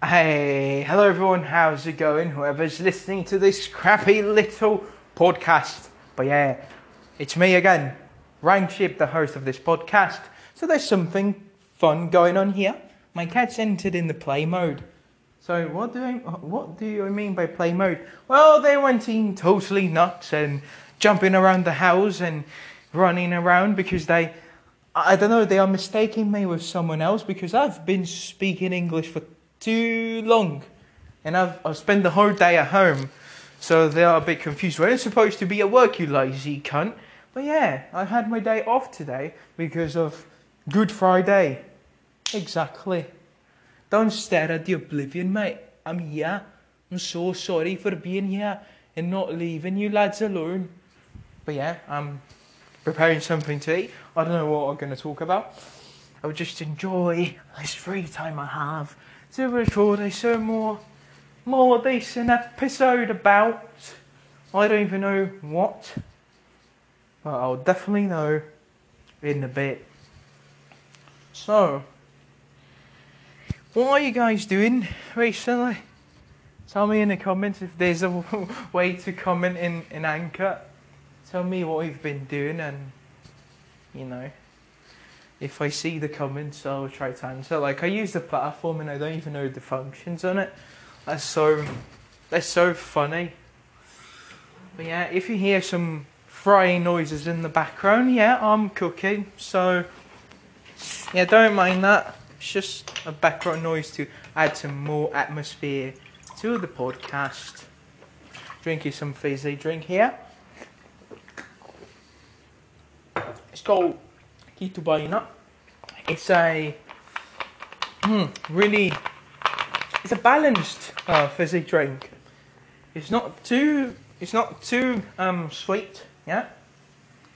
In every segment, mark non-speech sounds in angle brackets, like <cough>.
Hey, hello everyone, how's it going? Whoever's listening to this crappy little podcast. But yeah, it's me again, Ryan Ship, the host of this podcast. So there's something fun going on here. My cat's entered in the play mode. So what do I, what do you mean by play mode? Well, they went in totally nuts and jumping around the house and running around because they, I don't know, they are mistaking me with someone else because I've been speaking English for too long, and I've I've spent the whole day at home, so they are a bit confused. We're supposed to be at work, you lazy cunt. But yeah, I had my day off today because of Good Friday. Exactly. Don't stare at the oblivion, mate. I'm here. I'm so sorry for being here and not leaving you lads alone. But yeah, I'm preparing something to eat. I don't know what I'm going to talk about. I'll just enjoy this free time I have to record a so more, more decent episode about. I don't even know what, but I'll definitely know in a bit. So, what are you guys doing recently? Tell me in the comments if there's a <laughs> way to comment in, in Anchor. Tell me what you've been doing and, you know, if I see the comments, I'll try to answer. Like, I use the platform and I don't even know the functions on it. That's so, that's so funny. But yeah, if you hear some frying noises in the background, yeah, I'm cooking. So, yeah, don't mind that. It's just a background noise to add some more atmosphere to the podcast. Drinking some fizzy drink here. It's called Kitubaina. It's a mm, really, it's a balanced uh, fizzy drink. It's not too, it's not too um, sweet, yeah,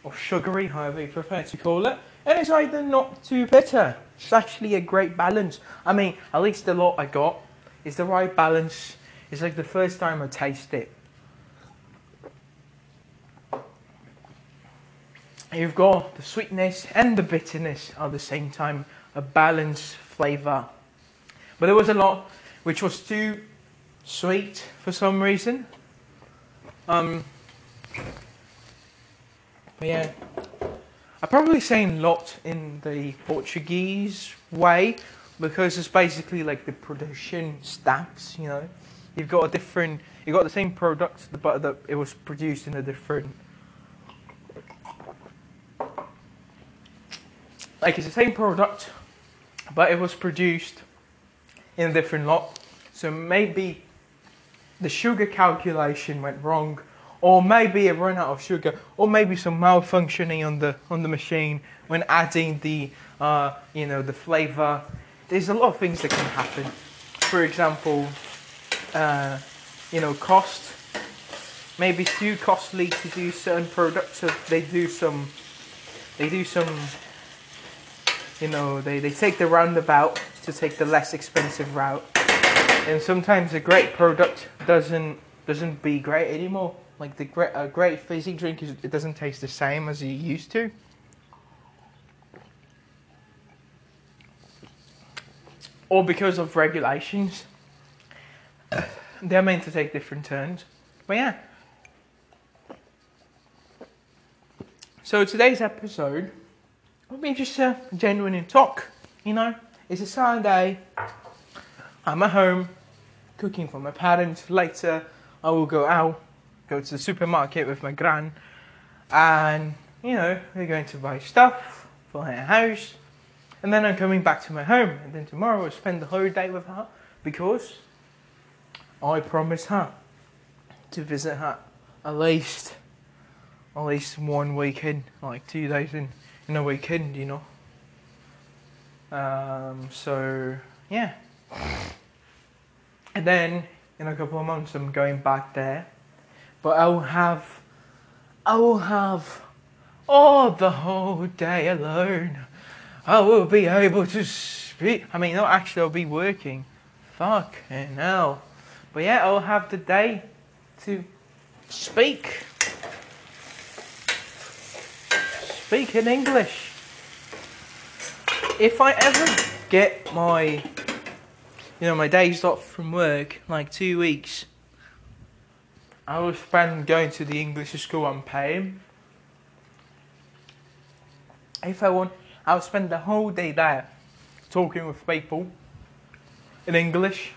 or sugary, however you prefer to call it. And it's either not too bitter. It's actually a great balance. I mean, at least the lot I got is the right balance. It's like the first time I taste it. You've got the sweetness and the bitterness at the same time, a balanced flavour. But there was a lot which was too sweet for some reason. Um, but yeah, I'm probably saying lot in the Portuguese way because it's basically like the production stacks, you know. You've got a different, you've got the same product, but it was produced in a different. Like it's the same product, but it was produced in a different lot. So maybe the sugar calculation went wrong or maybe it ran out of sugar, or maybe some malfunctioning on the on the machine when adding the uh, you know the flavor. There's a lot of things that can happen. For example, uh, you know, cost. Maybe it's too costly to do certain products, so they do some. They do some. You know, they, they take the roundabout to take the less expensive route, and sometimes a great product doesn't doesn't be great anymore. Like the great, a great fizzy drink is it doesn't taste the same as you used to. Or because of regulations, they're meant to take different turns. But yeah. So today's episode be just a genuine in talk. You know, it's a Sunday. I'm at home cooking for my parents. Later, I will go out go to the supermarket with my gran, and you know we're going to buy stuff for her house, and then I'm coming back to my home, and then tomorrow I'll spend the whole day with her because I promised her to visit her at least at least one weekend, like two days in a weekend, you know. Um, so yeah, and then in a couple of months I'm going back there but I will have, I will have all the whole day alone. I will be able to speak. I mean, not actually, I'll be working. Fuck hell. But yeah, I'll have the day to speak. Speak in English. If I ever get my you know, my days off from work, like two weeks, I will spend going to the English school I'm paying. If I want, I'll spend the whole day there talking with people in English.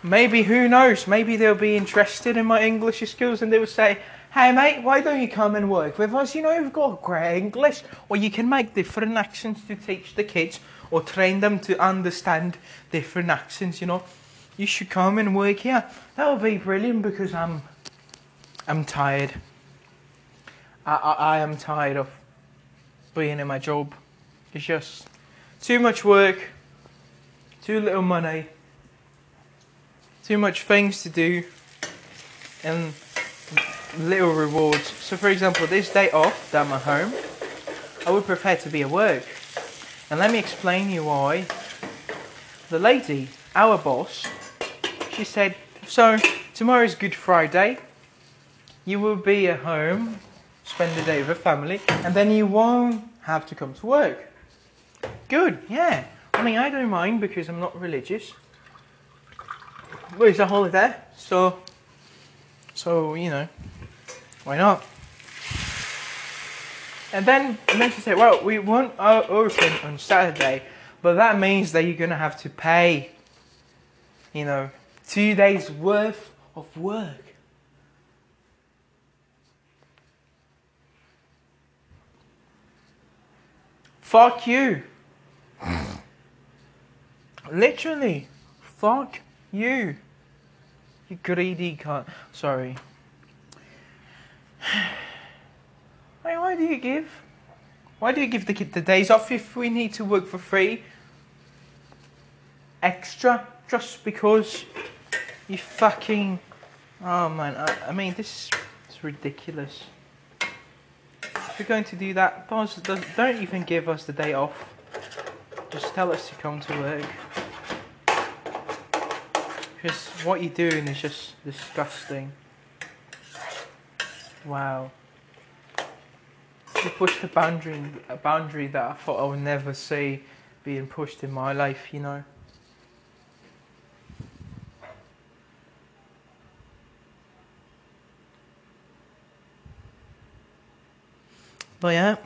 Maybe, who knows, maybe they'll be interested in my English skills and they will say, Hey mate, why don't you come and work with us? You know, you've got great English. Or you can make different accents to teach the kids or train them to understand different accents, you know. You should come and work here. That would be brilliant because I'm I'm tired. I, I, I am tired of being in my job. It's just too much work, too little money, too much things to do, and little rewards. So, for example, this day off I'm at home, I would prefer to be at work. And let me explain you why. The lady, our boss, she said, So, tomorrow is Good Friday. You will be at home, spend the day with the family, and then you won't have to come to work. Good, yeah. I mean, I don't mind because I'm not religious. But it's a holiday, so, so you know, why not? And then, she said, well, we won't open on Saturday, but that means that you're going to have to pay, you know, two days worth of work. Fuck you. <sighs> Literally, fuck you. You greedy cunt. Sorry. <sighs> Why, why do you give? Why do you give the kid the days off if we need to work for free? Extra just because you fucking. Oh man, I, I mean, this is ridiculous. If you're going to do that, boss, don't even give us the day off. Just tell us to come to work. Because what you're doing is just disgusting. Wow. You pushed a boundary, a boundary that I thought I would never see being pushed in my life, you know. But yeah.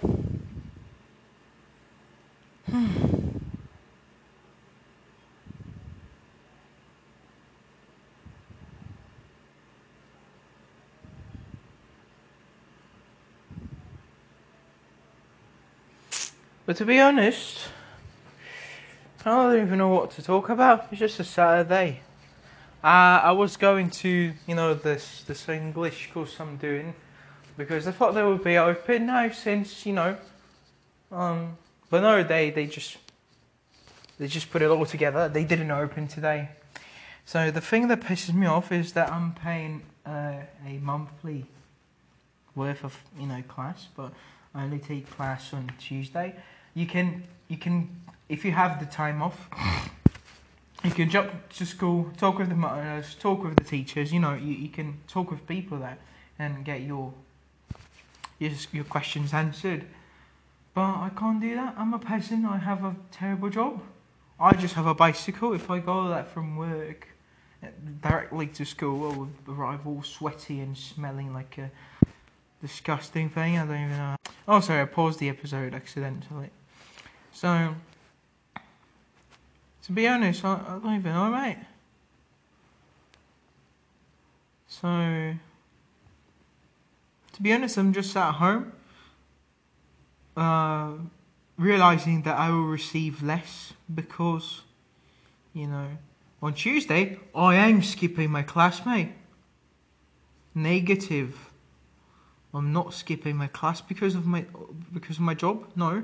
But to be honest, I don't even know what to talk about. It's just a Saturday. Uh, I was going to, you know, this this English course I'm doing because I thought they would be open now since, you know, um, but no, they they just they just put it all together. They didn't open today. So the thing that pisses me off is that I'm paying uh, a monthly worth of you know class, but I only take class on Tuesday you can you can if you have the time off <laughs> you can jump to school talk with the mothers talk with the teachers you know you, you can talk with people there and get your your, your questions answered. But I can't do that. I'm a peasant. I have a terrible job. I just have a bicycle. If I go that from work directly to school I would arrive all sweaty and smelling like a disgusting thing. I don't even know oh sorry I paused the episode accidentally so, to be honest, I, I don't even know, mate. So, to be honest, I'm just at home, uh, realizing that I will receive less because, you know, on Tuesday I am skipping my class, mate. Negative. I'm not skipping my class because of my because of my job. No.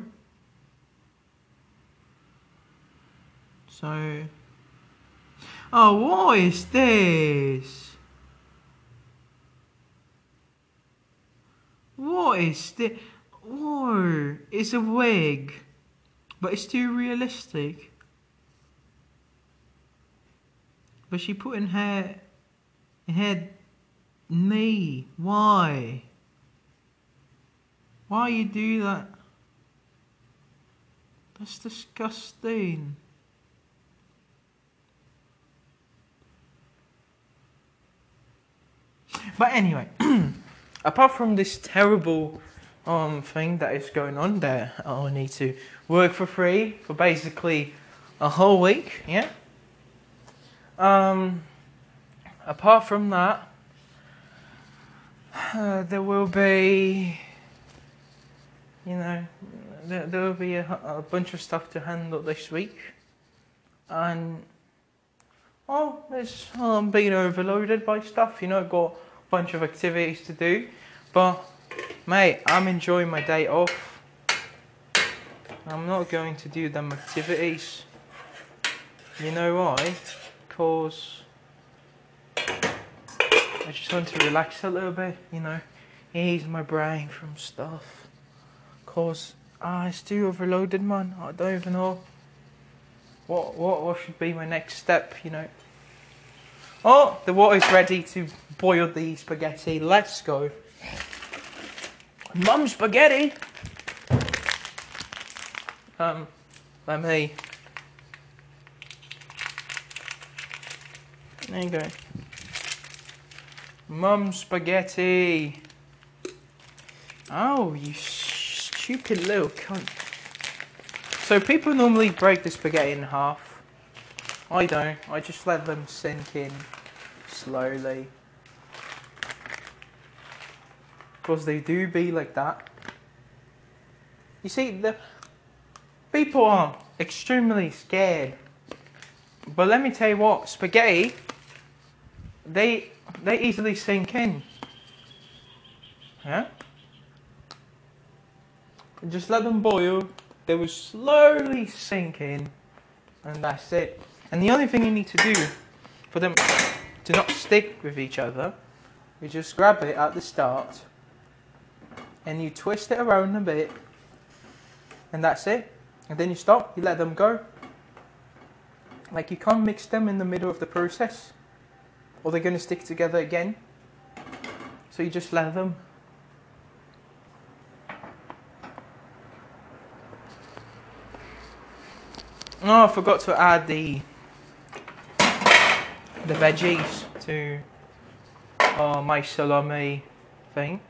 So, oh, what is this? What is this? Whoa, it's a wig, but it's too realistic. But she put in her, her knee. Why? Why you do that? That's disgusting. But anyway, <clears throat> apart from this terrible um thing that is going on there, I need to work for free for basically a whole week. Yeah. Um. Apart from that, uh, there will be, you know, there, there will be a, a bunch of stuff to handle this week, and oh, there's I'm being overloaded by stuff. You know, got bunch of activities to do, but mate, I'm enjoying my day off. I'm not going to do them activities. You know why? Cause I just want to relax a little bit, you know, ease my brain from stuff. Cause ah, it's too overloaded, man. I don't even know what what what should be my next step, you know. Oh, the water's ready to boil the spaghetti. Let's go. Mum spaghetti. Um, let me. There you go. Mum spaghetti. Oh, you stupid little cunt. So people normally break the spaghetti in half. I don't. I just let them sink in slowly. Because they do be like that. You see, the people are extremely scared. But let me tell you what, spaghetti, they they easily sink in. Yeah? Just let them boil. They will slowly sink in. And that's it. And the only thing you need to do for them to not stick with each other, you just grab it at the start and you twist it around a bit and that's it. And then you stop, you let them go. Like you can't mix them in the middle of the process or they're going to stick together again. So you just let them. Oh, I forgot to add the the veggies to uh, my salami thing.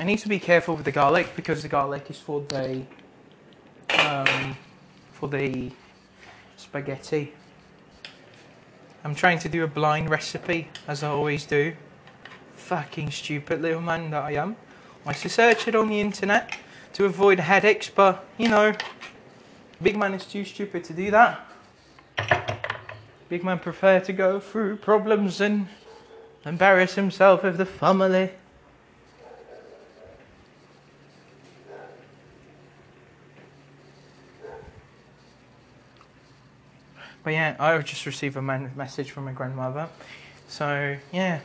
I need to be careful with the garlic because the garlic is for the um, for the spaghetti. I'm trying to do a blind recipe as I always do. Fucking stupid little man that I am. I used to search it on the internet to avoid headaches, but you know, big man is too stupid to do that. Big man prefer to go through problems and embarrass himself with the family. But yeah, I just received a message from my grandmother. So yeah,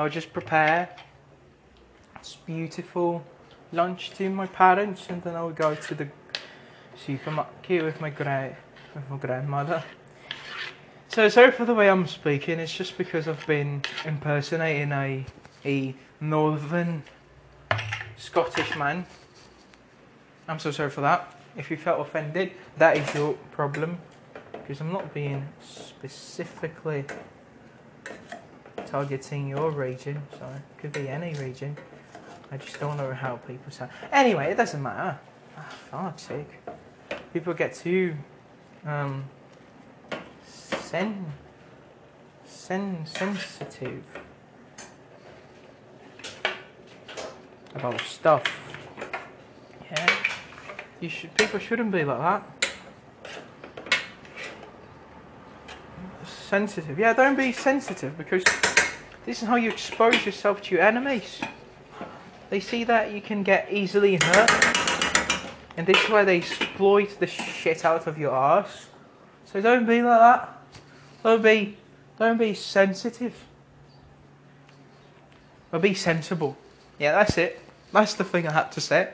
I would just prepare this beautiful lunch to my parents, and then I would go to the supermarket with my gra- with my grandmother. So sorry for the way I'm speaking. It's just because I've been impersonating a a northern Scottish man. I'm so sorry for that. If you felt offended, that is your problem because I'm not being specifically targeting your region, so it could be any region. I just don't know how people sound. Anyway, it doesn't matter. Oh, fuck's sake. People get too um, sen, sen, sensitive about stuff. Yeah, you should. People shouldn't be like that. sensitive. Yeah, don't be sensitive because this is how you expose yourself to your enemies. They see that you can get easily hurt, and this is why they exploit the shit out of your ass. So don't be like that. Don't be, don't be sensitive. But be sensible. Yeah, that's it. That's the thing I had to say.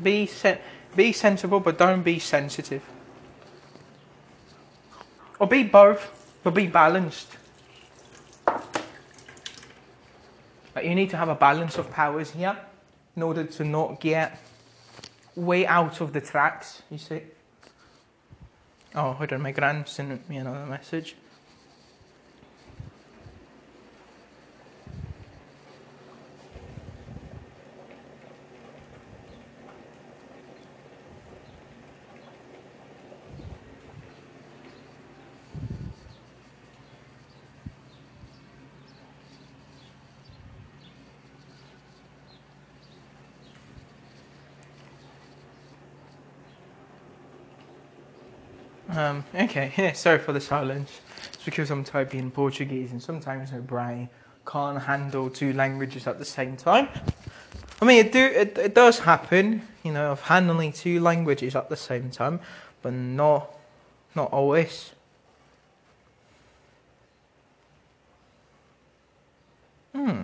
Be sen- be sensible, but don't be sensitive. Or be both, but be balanced. But you need to have a balance of powers here in order to not get way out of the tracks, you see. Oh, hold on, my gran sent me another message. Um, okay, sorry for the silence. It's because I'm typing in Portuguese and sometimes my brain can't handle two languages at the same time. I mean, it do it, it does happen, you know, of handling two languages at the same time, but not not always. Hmm.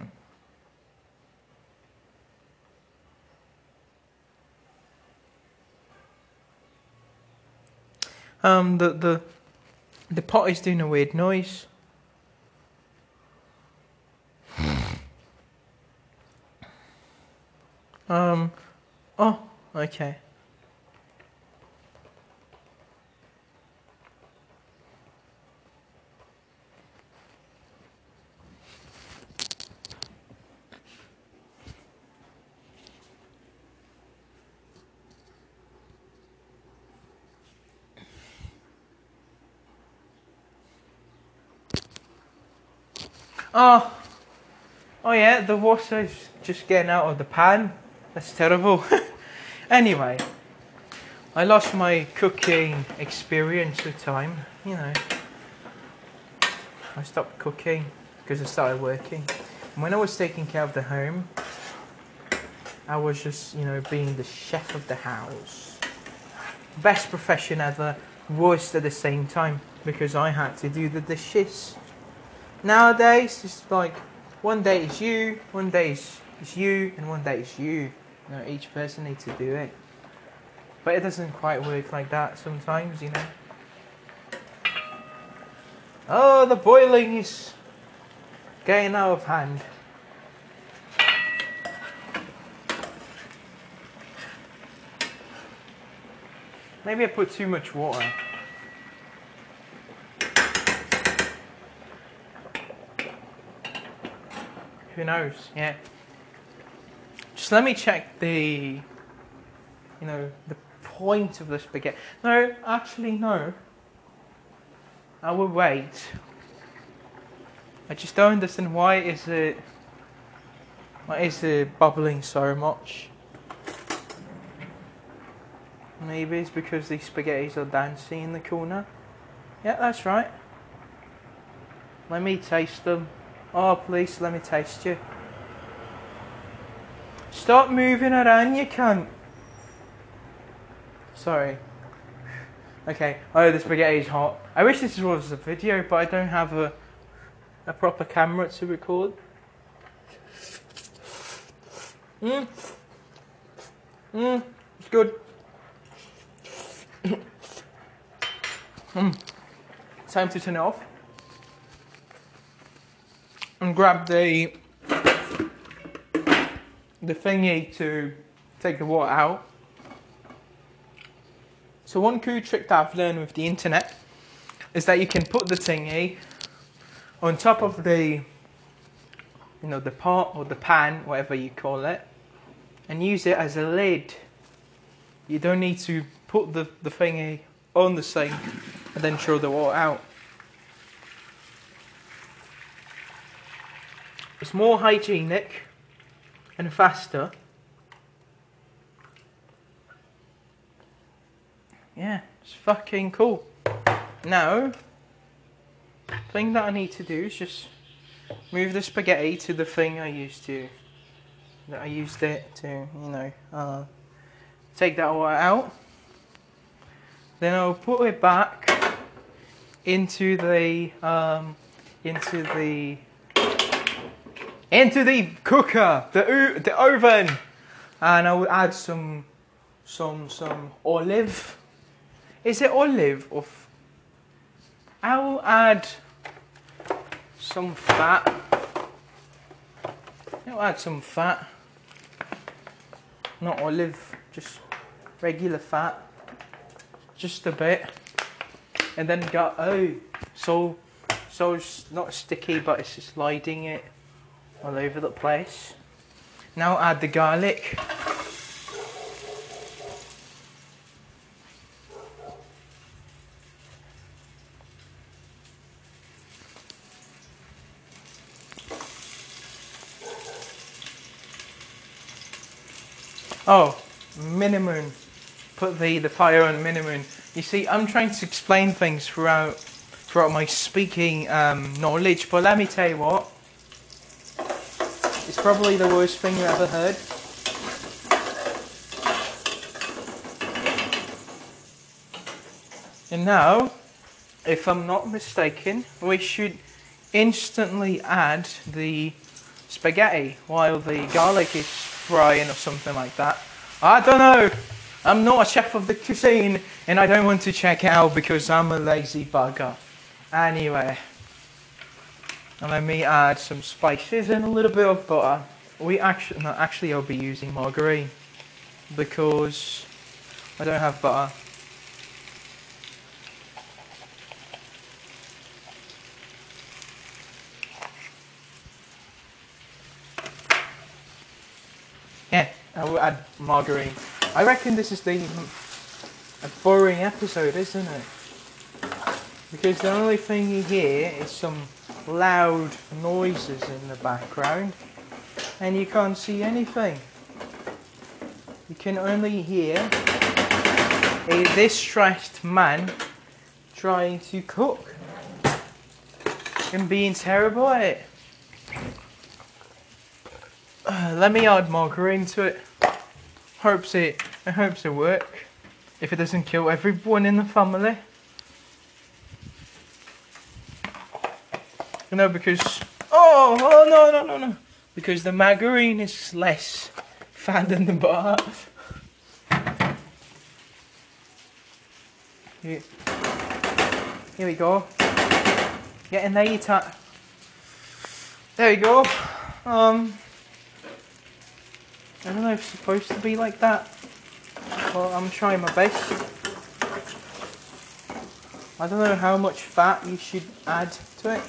Um, the the the pot is doing a weird noise. <sighs> um, oh, okay. Oh, oh yeah, the water's just getting out of the pan. That's terrible. <laughs> anyway, I lost my cooking experience with time. You know, I stopped cooking because I started working. And when I was taking care of the home, I was just, you know, being the chef of the house. Best profession ever, worst at the same time because I had to do the dishes. Nowadays, it's like one day is you, one day is, is you, and one day is you. You know, each person needs to do it. But it doesn't quite work like that sometimes, you know. Oh, the boiling is getting out of hand. Maybe I put too much water. Who knows? Yeah. Just let me check the, you know, the point of the spaghetti. No, actually, no. I will wait. I just don't understand why is it, why is it bubbling so much? Maybe it's because these spaghettis are dancing in the corner. Yeah, that's right. Let me taste them. Oh, please, let me taste you. Stop moving around, you cunt. Sorry. Okay. Oh, the spaghetti is hot. I wish this was a video, but I don't have a a proper camera to record. Mmm. Mmm. It's good. Mmm. <coughs> Time to turn it off and grab the the thingy to take the water out. So one cool trick that I've learned with the internet is that you can put the thingy on top of the you know the pot or the pan, whatever you call it, and use it as a lid. You don't need to put the, the thingy on the sink and then throw the water out. It's more hygienic and faster. Yeah, it's fucking cool. Now, thing that I need to do is just move the spaghetti to the thing I used to, that I used it to, you know, uh, take that water out. Then I'll put it back into the, um, into the into the cooker, the the oven, and I will add some some some olive. Is it olive or? F- I will add some fat. I'll add some fat. Not olive, just regular fat. Just a bit. And then got oh so so it's not sticky but it's sliding it all over the place. Now add the garlic. Oh, minimum. Put the, the fire on minimum. You see, I'm trying to explain things throughout throughout my speaking um, knowledge, but let me tell you what. Probably the worst thing you ever heard. And now, if I'm not mistaken, we should instantly add the spaghetti while the garlic is frying or something like that. I don't know. I'm not a chef of the cuisine and I don't want to check out because I'm a lazy bugger. Anyway, and let me add some spices and a little bit of butter. We actually, no, actually I'll be using margarine because I don't have butter. Yeah, I will add margarine. I reckon this is the a boring episode, isn't it? Because the only thing you hear is some loud noises in the background and you can't see anything. You can only hear a distressed man trying to cook and being terrible at it. Uh, <sighs> let me add margarine to it. Hopes it, I hopes it work. If it doesn't kill everyone in the family. You know, because oh, oh no no no no, because the margarine is less fat than the butter. Here, here we go. Get in there, you tut. There we go. Um. I don't know if it's supposed to be like that. Well, I'm trying my best. I don't know how much fat you should add to it.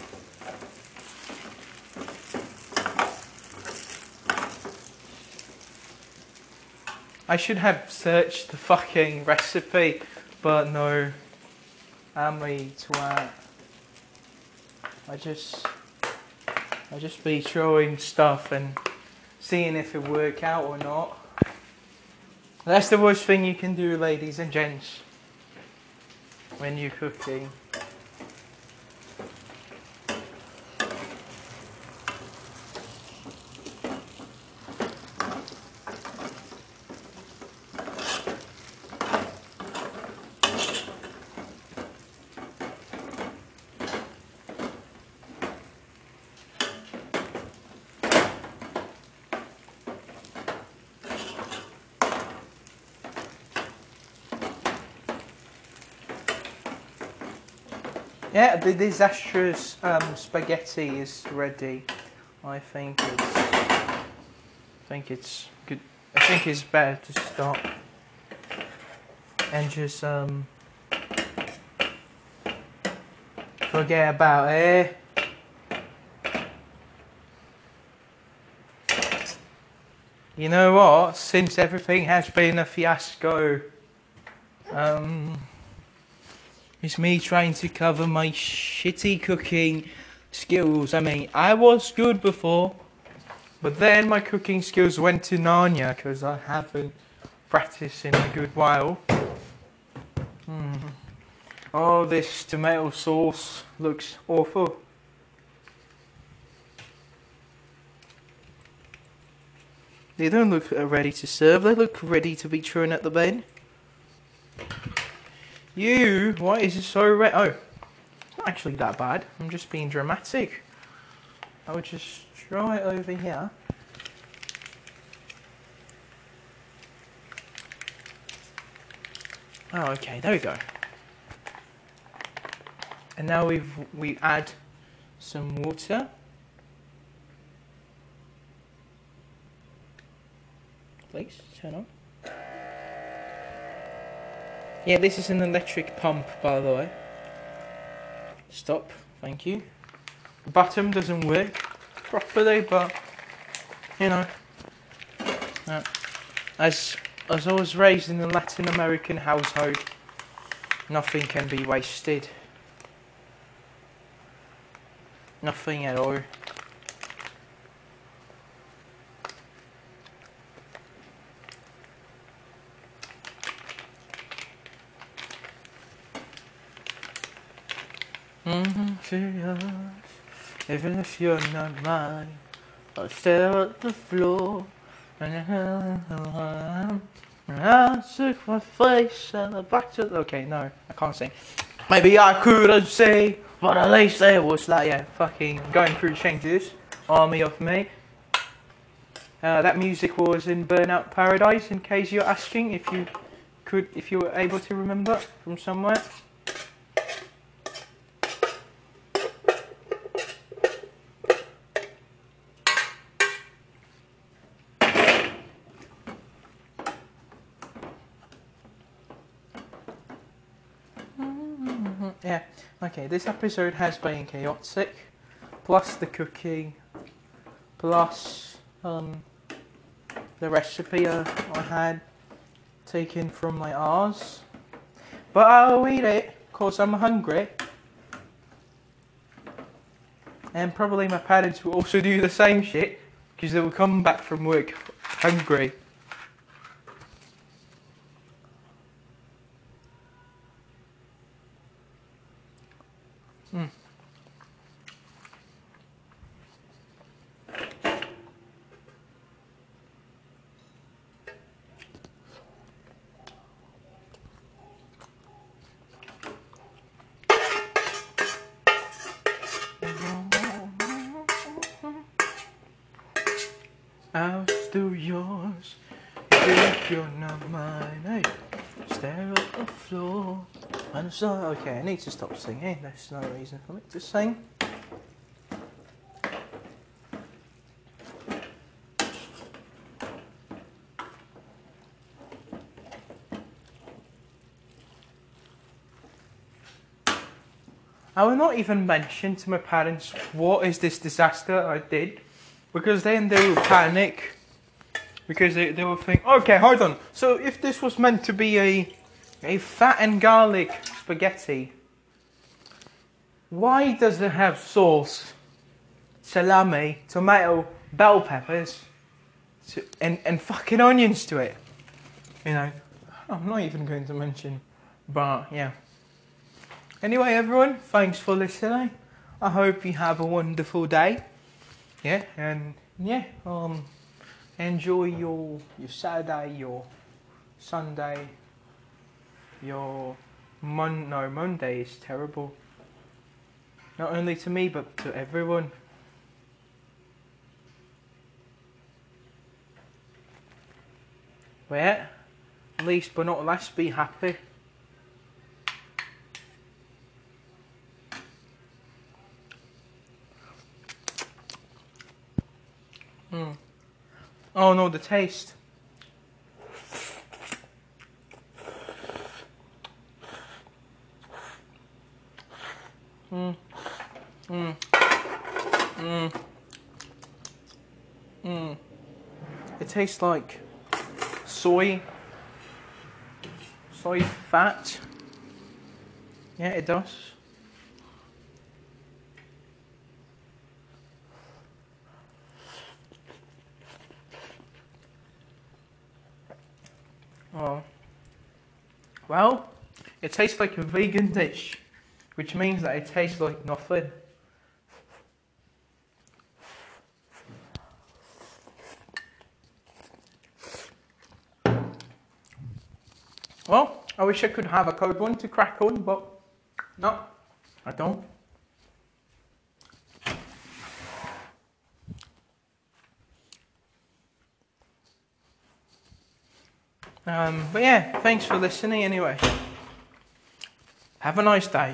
I should have searched the fucking recipe, but no. I'm a twat. I just, I just be throwing stuff and seeing if it work out or not. That's the worst thing you can do, ladies and gents, when you're cooking. Yeah, the disastrous um, spaghetti is ready. I think it's. I think it's good. I think it's better to stop and just um forget about it. You know what? Since everything has been a fiasco, um. It's me trying to cover my shitty cooking skills. I mean, I was good before, but then my cooking skills went to Narnia because I haven't practiced in a good while. Mm. Oh, this tomato sauce looks awful. They don't look ready to serve, they look ready to be thrown at the bin. You, why is it so red? Oh, it's not actually that bad. I'm just being dramatic. I would just try it over here. Oh, okay, there we go. And now we've we add some water. please. Turn on. Yeah, this is an electric pump, by the way. Stop. Thank you. The bottom doesn't work properly, but you know, uh, as as I was raised in a Latin American household, nothing can be wasted. Nothing at all. Even if you're not mine, I'll stare at the floor. And I took my face and the back to. Okay, no, I can't sing. Maybe I couldn't say, but at least it was like, yeah, fucking going through changes. Army of me. Uh, that music was in Burnout Paradise. In case you're asking, if you could, if you were able to remember from somewhere. Yeah, okay, this episode has been chaotic, plus the cooking, plus um, the recipe uh, I had taken from my R's. But I'll eat it, cause I'm hungry. And probably my parents will also do the same shit, because they will come back from work hungry. Mm. I'll still yours if you're not mine. Hey, stare at the floor. I'm sorry. Okay, I need to stop singing. There's no reason for me to sing. I will not even mention to my parents what is this disaster I did, because then they will panic. Because they, they will think, okay, hold on. So if this was meant to be a a fat and garlic spaghetti, why does it have sauce, salami, tomato, bell peppers, to, and and fucking onions to it? You know, I'm not even going to mention, but yeah. Anyway, everyone, thanks for listening. I hope you have a wonderful day. Yeah, and yeah, um, enjoy your your Saturday, your Sunday, your Mon. No, Monday is terrible. Not only to me, but to everyone. Well, least but not least, be happy. Mm. Oh no, the taste. Mm. Mm. Mm. Mm. It tastes like soy, soy fat. Yeah, it does. Oh. Well, it tastes like a vegan dish, which means that it tastes like nothing. Well, I wish I could have a cold one to crack on, but no, I don't. Um, but yeah, thanks for listening anyway. Have a nice day.